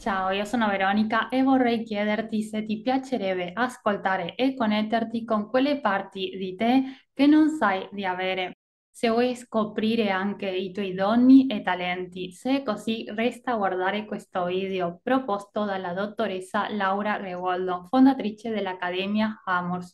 Ciao, io sono Veronica e vorrei chiederti se ti piacerebbe ascoltare e connetterti con quelle parti di te che non sai di avere. Se vuoi scoprire anche i tuoi doni e talenti, se così resta guardare questo video proposto dalla dottoressa Laura Revoldo, fondatrice dell'Accademia Amors.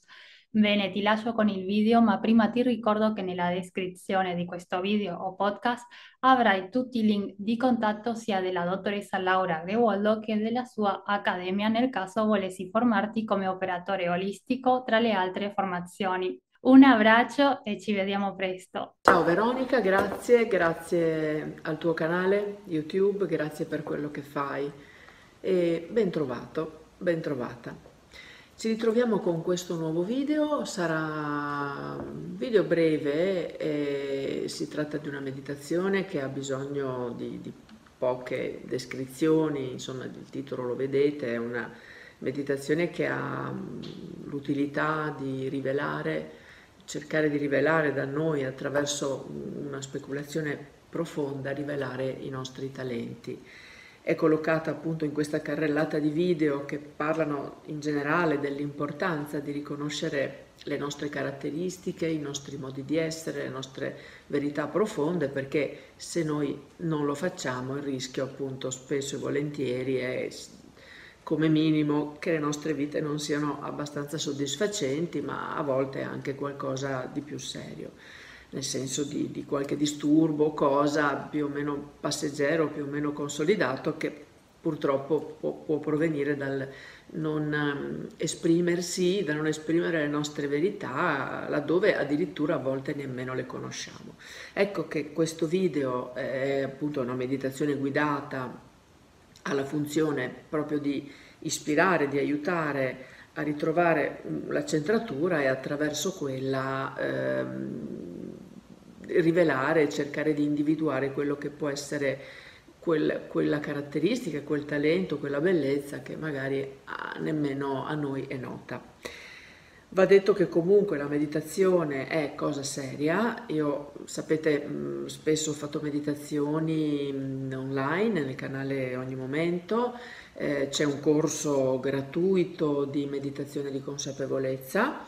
Bene, ti lascio con il video, ma prima ti ricordo che nella descrizione di questo video o podcast avrai tutti i link di contatto sia della dottoressa Laura Grevoldo che della sua accademia nel caso volessi formarti come operatore olistico tra le altre formazioni. Un abbraccio e ci vediamo presto. Ciao Veronica, grazie, grazie al tuo canale YouTube, grazie per quello che fai e ben trovato, ben trovata. Ci ritroviamo con questo nuovo video, sarà un video breve, si tratta di una meditazione che ha bisogno di, di poche descrizioni, insomma il titolo lo vedete, è una meditazione che ha l'utilità di rivelare, cercare di rivelare da noi attraverso una speculazione profonda, rivelare i nostri talenti è collocata appunto in questa carrellata di video che parlano in generale dell'importanza di riconoscere le nostre caratteristiche, i nostri modi di essere, le nostre verità profonde, perché se noi non lo facciamo il rischio appunto spesso e volentieri è come minimo che le nostre vite non siano abbastanza soddisfacenti, ma a volte anche qualcosa di più serio nel senso di, di qualche disturbo, cosa più o meno passeggero, più o meno consolidato, che purtroppo può, può provenire dal non um, esprimersi, da non esprimere le nostre verità, laddove addirittura a volte nemmeno le conosciamo. Ecco che questo video è appunto una meditazione guidata alla funzione proprio di ispirare, di aiutare a ritrovare la centratura e attraverso quella ehm, rivelare, cercare di individuare quello che può essere quel, quella caratteristica, quel talento, quella bellezza che magari a, nemmeno a noi è nota. Va detto che comunque la meditazione è cosa seria, io sapete spesso ho fatto meditazioni online nel canale Ogni Momento, eh, c'è un corso gratuito di meditazione di consapevolezza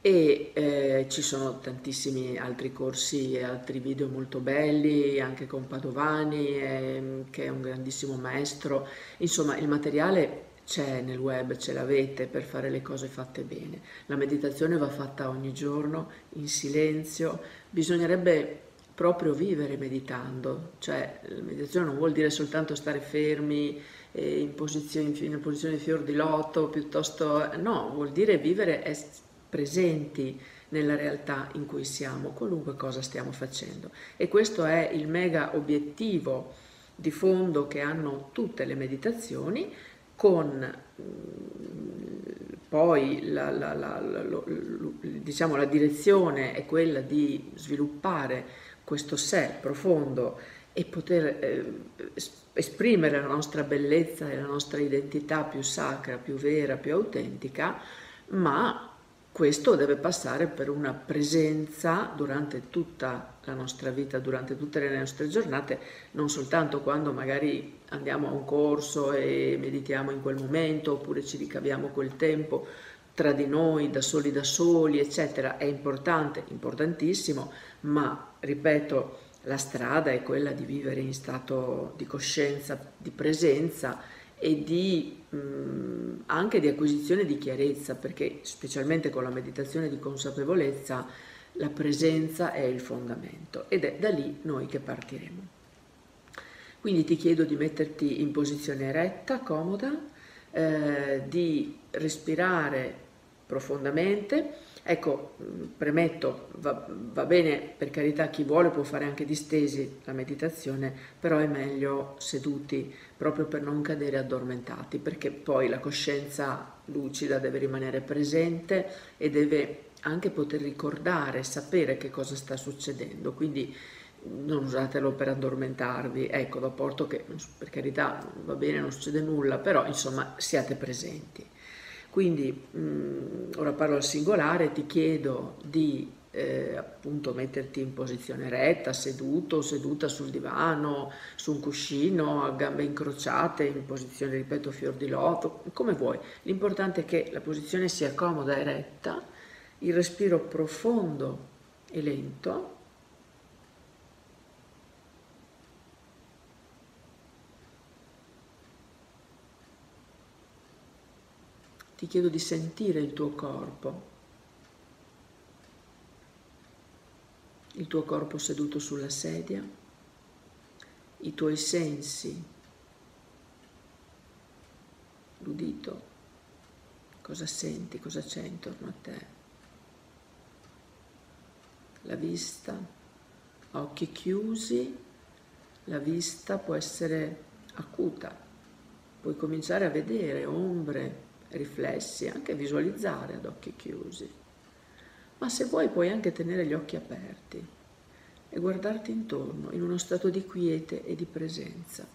e eh, ci sono tantissimi altri corsi e altri video molto belli, anche con Padovani, eh, che è un grandissimo maestro. Insomma, il materiale c'è nel web, ce l'avete per fare le cose fatte bene. La meditazione va fatta ogni giorno, in silenzio. Bisognerebbe proprio vivere meditando, cioè la meditazione non vuol dire soltanto stare fermi eh, in posizione, in posizione di fior di lotto, piuttosto no, vuol dire vivere presenti nella realtà in cui siamo, qualunque cosa stiamo facendo. E questo è il mega obiettivo di fondo che hanno tutte le meditazioni, con mm, poi la, la, la, diciamo, la direzione è quella di sviluppare questo sé profondo e poter eh, esprimere la nostra bellezza e la nostra identità più sacra, più vera, più autentica, ma questo deve passare per una presenza durante tutta la nostra vita, durante tutte le nostre giornate, non soltanto quando magari andiamo a un corso e meditiamo in quel momento oppure ci ricaviamo quel tempo tra di noi, da soli da soli, eccetera. È importante, importantissimo, ma ripeto, la strada è quella di vivere in stato di coscienza, di presenza e di, mh, anche di acquisizione di chiarezza, perché specialmente con la meditazione di consapevolezza la presenza è il fondamento ed è da lì noi che partiremo. Quindi ti chiedo di metterti in posizione eretta, comoda, eh, di respirare profondamente Ecco, premetto, va, va, bene per carità chi vuole può fare anche distesi la meditazione, però è meglio seduti proprio per non cadere addormentati, perché poi la coscienza lucida deve rimanere presente e deve anche poter ricordare, sapere che cosa sta succedendo. Quindi non usatelo per addormentarvi, ecco, da porto che per carità va bene, non succede nulla, però insomma siate presenti. Quindi mh, ora parlo al singolare, ti chiedo di, eh, appunto metterti in posizione retta, seduto, seduta sul divano, su un cuscino, a gambe incrociate, in posizione, ripeto, fior di loto, come vuoi. L'importante è che la posizione sia comoda e retta, il respiro profondo e lento. Ti chiedo di sentire il tuo corpo. il tuo corpo seduto sulla sedia, i tuoi sensi, l'udito, cosa senti, cosa c'è intorno a te, la vista, occhi chiusi, la vista può essere acuta, puoi cominciare a vedere ombre, riflessi, anche visualizzare ad occhi chiusi ma se vuoi puoi anche tenere gli occhi aperti e guardarti intorno in uno stato di quiete e di presenza.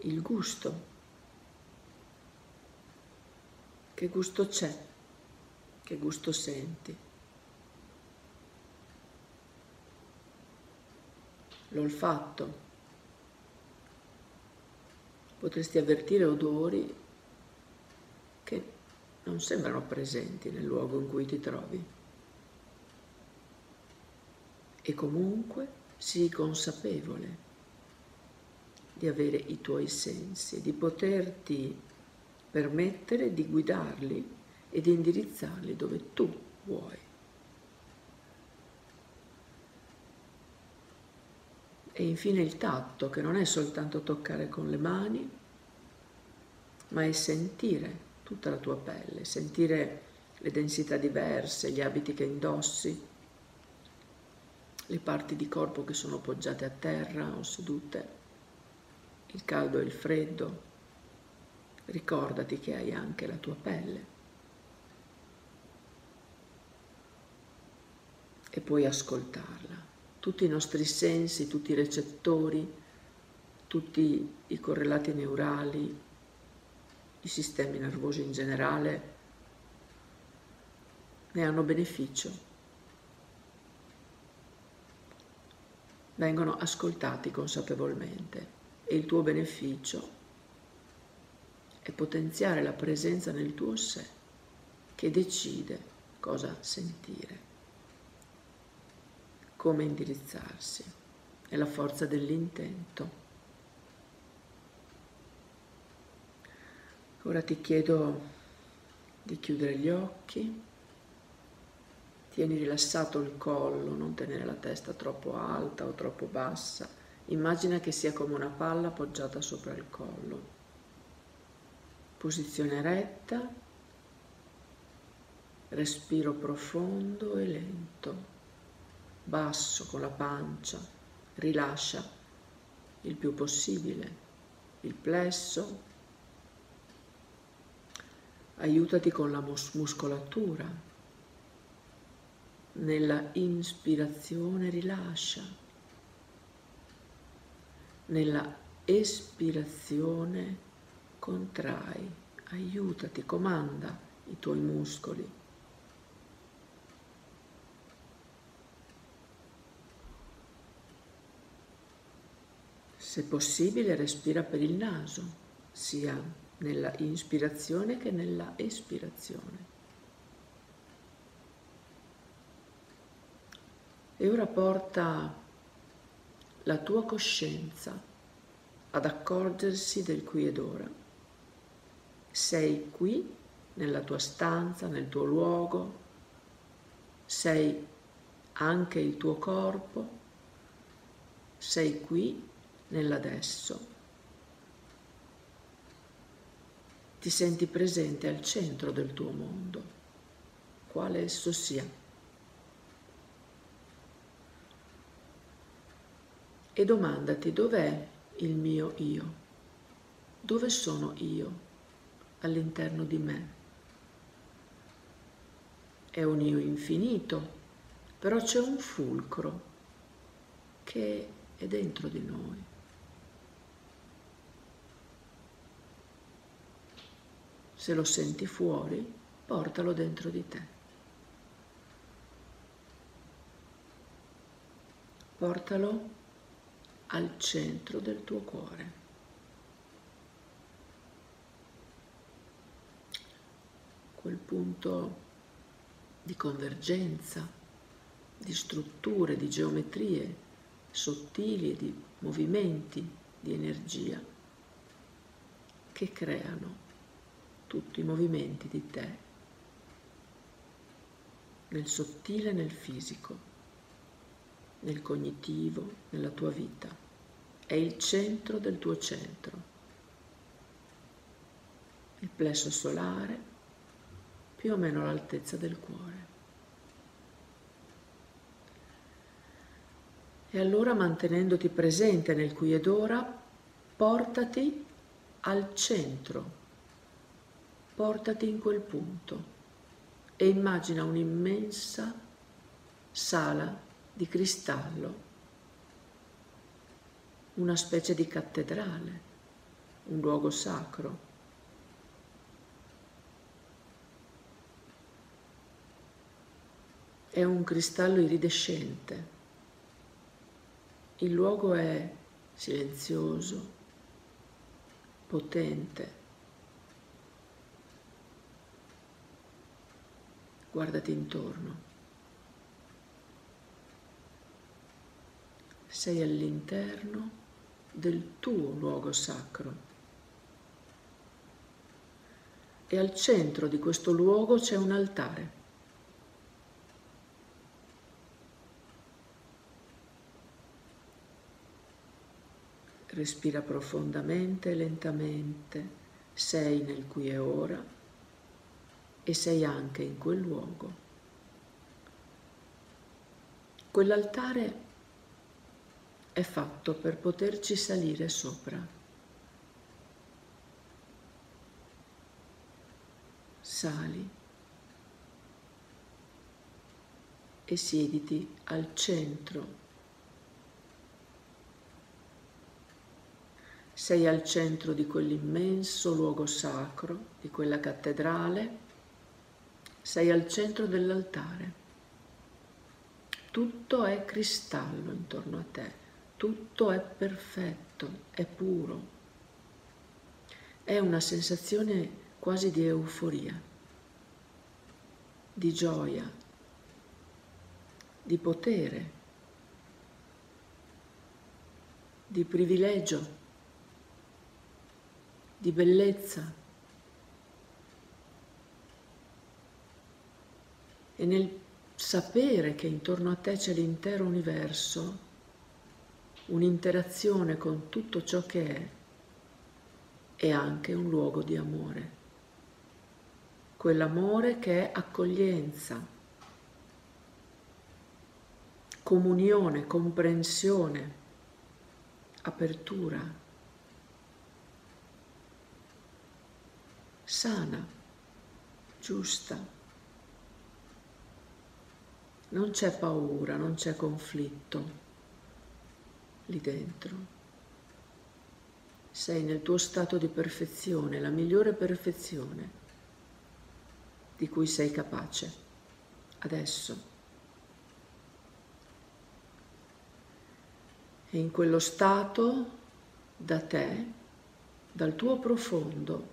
Il gusto. Che gusto c'è? Che gusto senti? L'olfatto. Potresti avvertire odori che non sembrano presenti nel luogo in cui ti trovi. E comunque sii consapevole di avere i tuoi sensi, di poterti permettere di guidarli e di indirizzarli dove tu vuoi. E infine il tatto, che non è soltanto toccare con le mani, ma è sentire tutta la tua pelle, sentire le densità diverse, gli abiti che indossi, le parti di corpo che sono poggiate a terra o sedute, il caldo e il freddo. Ricordati che hai anche la tua pelle. E puoi ascoltarla. Tutti i nostri sensi, tutti i recettori, tutti i correlati neurali, i sistemi nervosi in generale ne hanno beneficio, vengono ascoltati consapevolmente e il tuo beneficio è potenziare la presenza nel tuo sé che decide cosa sentire, come indirizzarsi, è la forza dell'intento. Ora ti chiedo di chiudere gli occhi, tieni rilassato il collo, non tenere la testa troppo alta o troppo bassa, immagina che sia come una palla appoggiata sopra il collo. Posizione retta, respiro profondo e lento, basso con la pancia, rilascia il più possibile il plesso, aiutati con la mus- muscolatura. Nella ispirazione rilascia, nella espirazione contrai, aiutati, comanda i tuoi muscoli. Se possibile respira per il naso, sia nella ispirazione che nella espirazione. E ora porta la tua coscienza ad accorgersi del qui ed ora. Sei qui nella tua stanza, nel tuo luogo, sei anche il tuo corpo, sei qui nell'adesso. ti senti presente al centro del tuo mondo, quale esso sia. E domandati dov'è il mio io, dove sono io all'interno di me. È un io infinito, però c'è un fulcro che è dentro di noi. Se lo senti fuori, portalo dentro di te. Portalo al centro del tuo cuore. Quel punto di convergenza, di strutture, di geometrie sottili e di movimenti di energia che creano tutti i movimenti di te nel sottile e nel fisico, nel cognitivo, nella tua vita. È il centro del tuo centro. Il plesso solare, più o meno all'altezza del cuore. E allora mantenendoti presente nel qui ed ora, portati al centro, portati in quel punto e immagina un'immensa sala di cristallo, una specie di cattedrale, un luogo sacro. È un cristallo iridescente. Il luogo è silenzioso, potente guardati intorno. Sei all'interno del tuo luogo sacro. E al centro di questo luogo c'è un altare. Respira profondamente e lentamente, sei nel qui e ora e sei anche in quel luogo. Quell'altare è fatto per poterci salire sopra. Sali e siediti al centro. Sei al centro di quell'immenso luogo sacro, di quella cattedrale sei al centro dell'altare. Tutto è cristallo intorno a te, tutto è perfetto, è puro. È una sensazione quasi di euforia, di gioia, di potere, di privilegio, di bellezza. E nel sapere che intorno a te c'è l'intero universo, un'interazione con tutto ciò che è, è anche un luogo di amore. Quell'amore che è accoglienza, comunione, comprensione, apertura, sana, giusta. Non c'è paura, non c'è conflitto lì dentro. Sei nel tuo stato di perfezione, la migliore perfezione di cui sei capace adesso. E in quello stato da te, dal tuo profondo,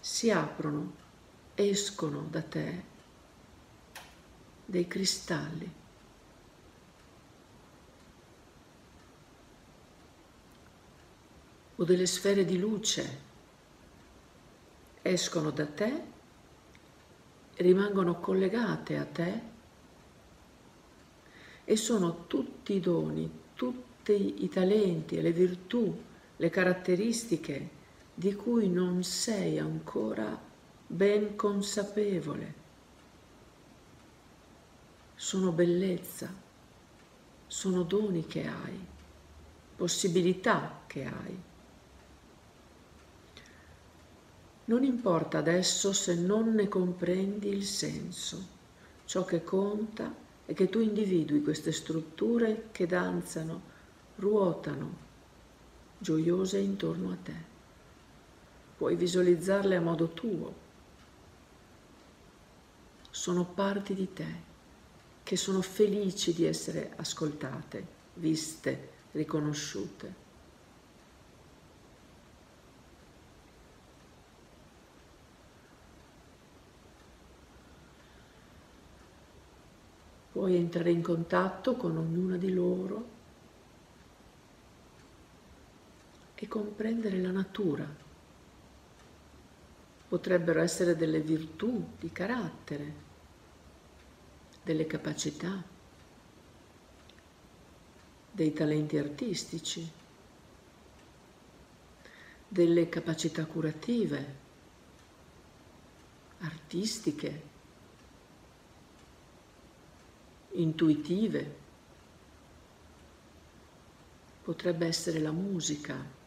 si aprono, escono da te dei cristalli. o delle sfere di luce escono da te rimangono collegate a te e sono tutti i doni, tutti i talenti le virtù, le caratteristiche di cui non sei ancora ben consapevole sono bellezza, sono doni che hai, possibilità che hai. Non importa adesso se non ne comprendi il senso, ciò che conta è che tu individui queste strutture che danzano, ruotano, gioiose intorno a te. Puoi visualizzarle a modo tuo, sono parti di te che sono felici di essere ascoltate, viste, riconosciute. Puoi entrare in contatto con ognuna di loro e comprendere la natura. Potrebbero essere delle virtù di carattere, delle capacità, dei talenti artistici, delle capacità curative, artistiche, intuitive. Potrebbe essere la musica.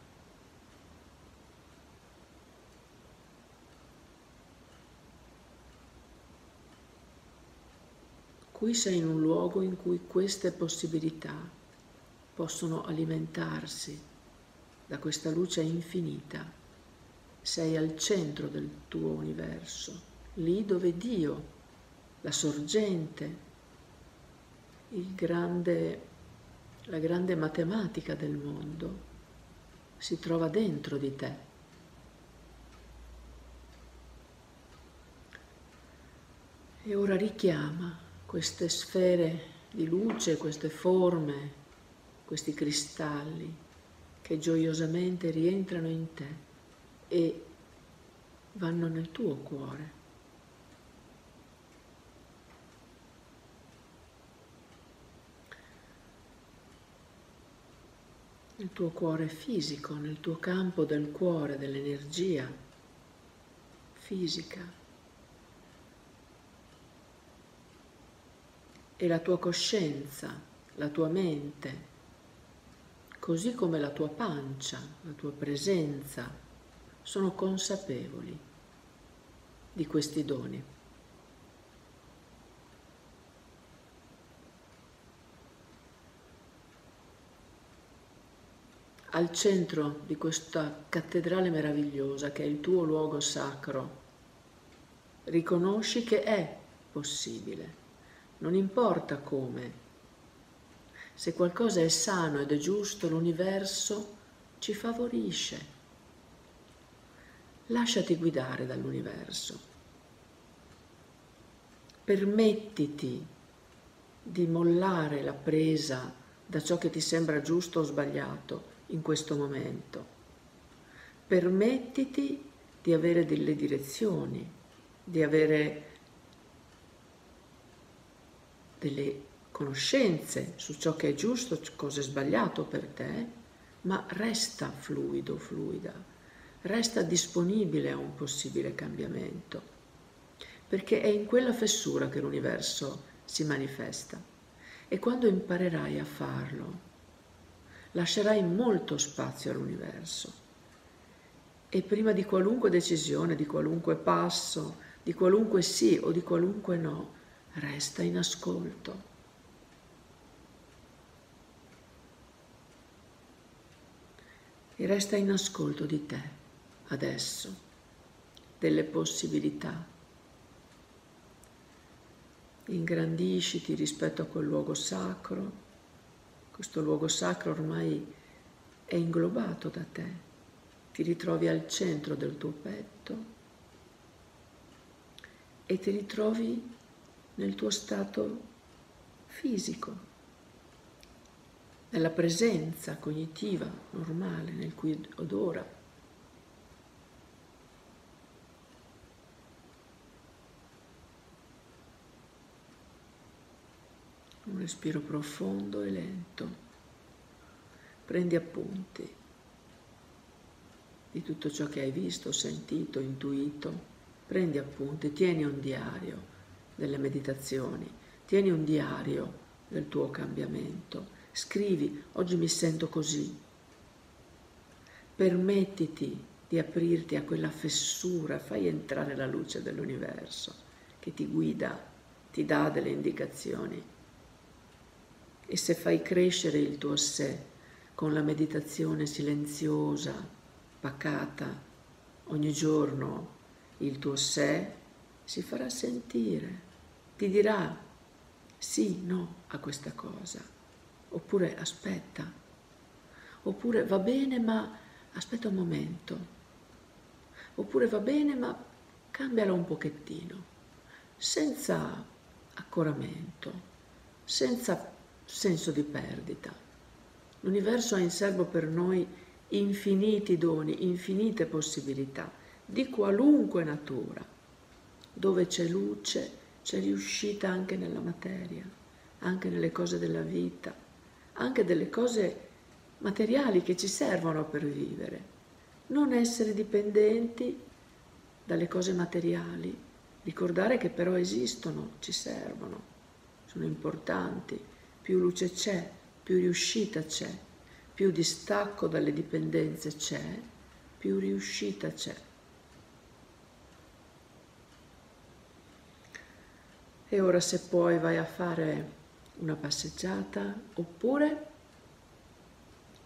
Qui sei in un luogo in cui queste possibilità possono alimentarsi da questa luce infinita. Sei al centro del tuo universo, lì dove Dio, la sorgente, grande, la grande matematica del mondo si trova dentro di te. E ora richiama queste sfere di luce, queste forme, questi cristalli che gioiosamente rientrano in te e vanno nel tuo cuore. nel tuo cuore fisico, nel tuo campo del cuore, dell'energia fisica. E la tua coscienza, la tua mente, così come la tua pancia, la tua presenza, sono consapevoli di questi doni. al centro di questa cattedrale meravigliosa che è il tuo luogo sacro, riconosci che è possibile, non importa come. Se qualcosa è sano ed è giusto, l'universo ci favorisce. Lasciati guidare dall'universo. Permettiti di mollare la presa da ciò che ti sembra giusto o sbagliato in questo momento. Permettiti di avere delle direzioni, di avere delle conoscenze su ciò che è giusto, cosa è sbagliato per te, ma resta fluido, fluida, resta disponibile a un possibile cambiamento, perché è in quella fessura che l'universo si manifesta e quando imparerai a farlo, lascerai molto spazio all'universo. E prima di qualunque decisione, di qualunque passo, di qualunque sì o di qualunque no, resta in ascolto. E resta in ascolto di te, adesso, delle possibilità. Ingrandisciti rispetto a quel luogo sacro questo luogo sacro ormai è inglobato da te, ti ritrovi al centro del tuo petto e ti ritrovi nel tuo stato fisico, nella presenza cognitiva normale nel qui ed ora. Un respiro profondo e lento. Prendi appunti di tutto ciò che hai visto, sentito, intuito. Prendi appunti, tieni un diario delle meditazioni, tieni un diario del tuo cambiamento. Scrivi, oggi mi sento così. Permettiti di aprirti a quella fessura, fai entrare la luce dell'universo che ti guida, ti dà delle indicazioni e se fai crescere il tuo sé con la meditazione silenziosa, pacata, ogni giorno il tuo sé si farà sentire ti dirà sì, no a questa cosa, oppure aspetta, oppure va bene ma aspetta un momento, oppure va bene ma cambiala un pochettino, senza accoramento, senza senso di perdita. L'universo ha in serbo per noi infiniti doni, infinite possibilità, di qualunque natura. Dove c'è luce, c'è riuscita anche nella materia, anche nelle cose della vita, anche delle cose materiali che ci servono per vivere. Non essere dipendenti dalle cose materiali, ricordare che però esistono, ci servono, sono importanti, più luce c'è, più riuscita c'è, più distacco dalle dipendenze c'è, più riuscita c'è. E ora se puoi vai a fare una passeggiata oppure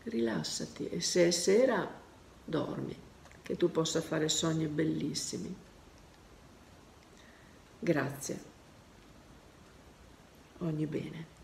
rilassati e se è sera dormi, che tu possa fare sogni bellissimi. Grazie. Ogni bene.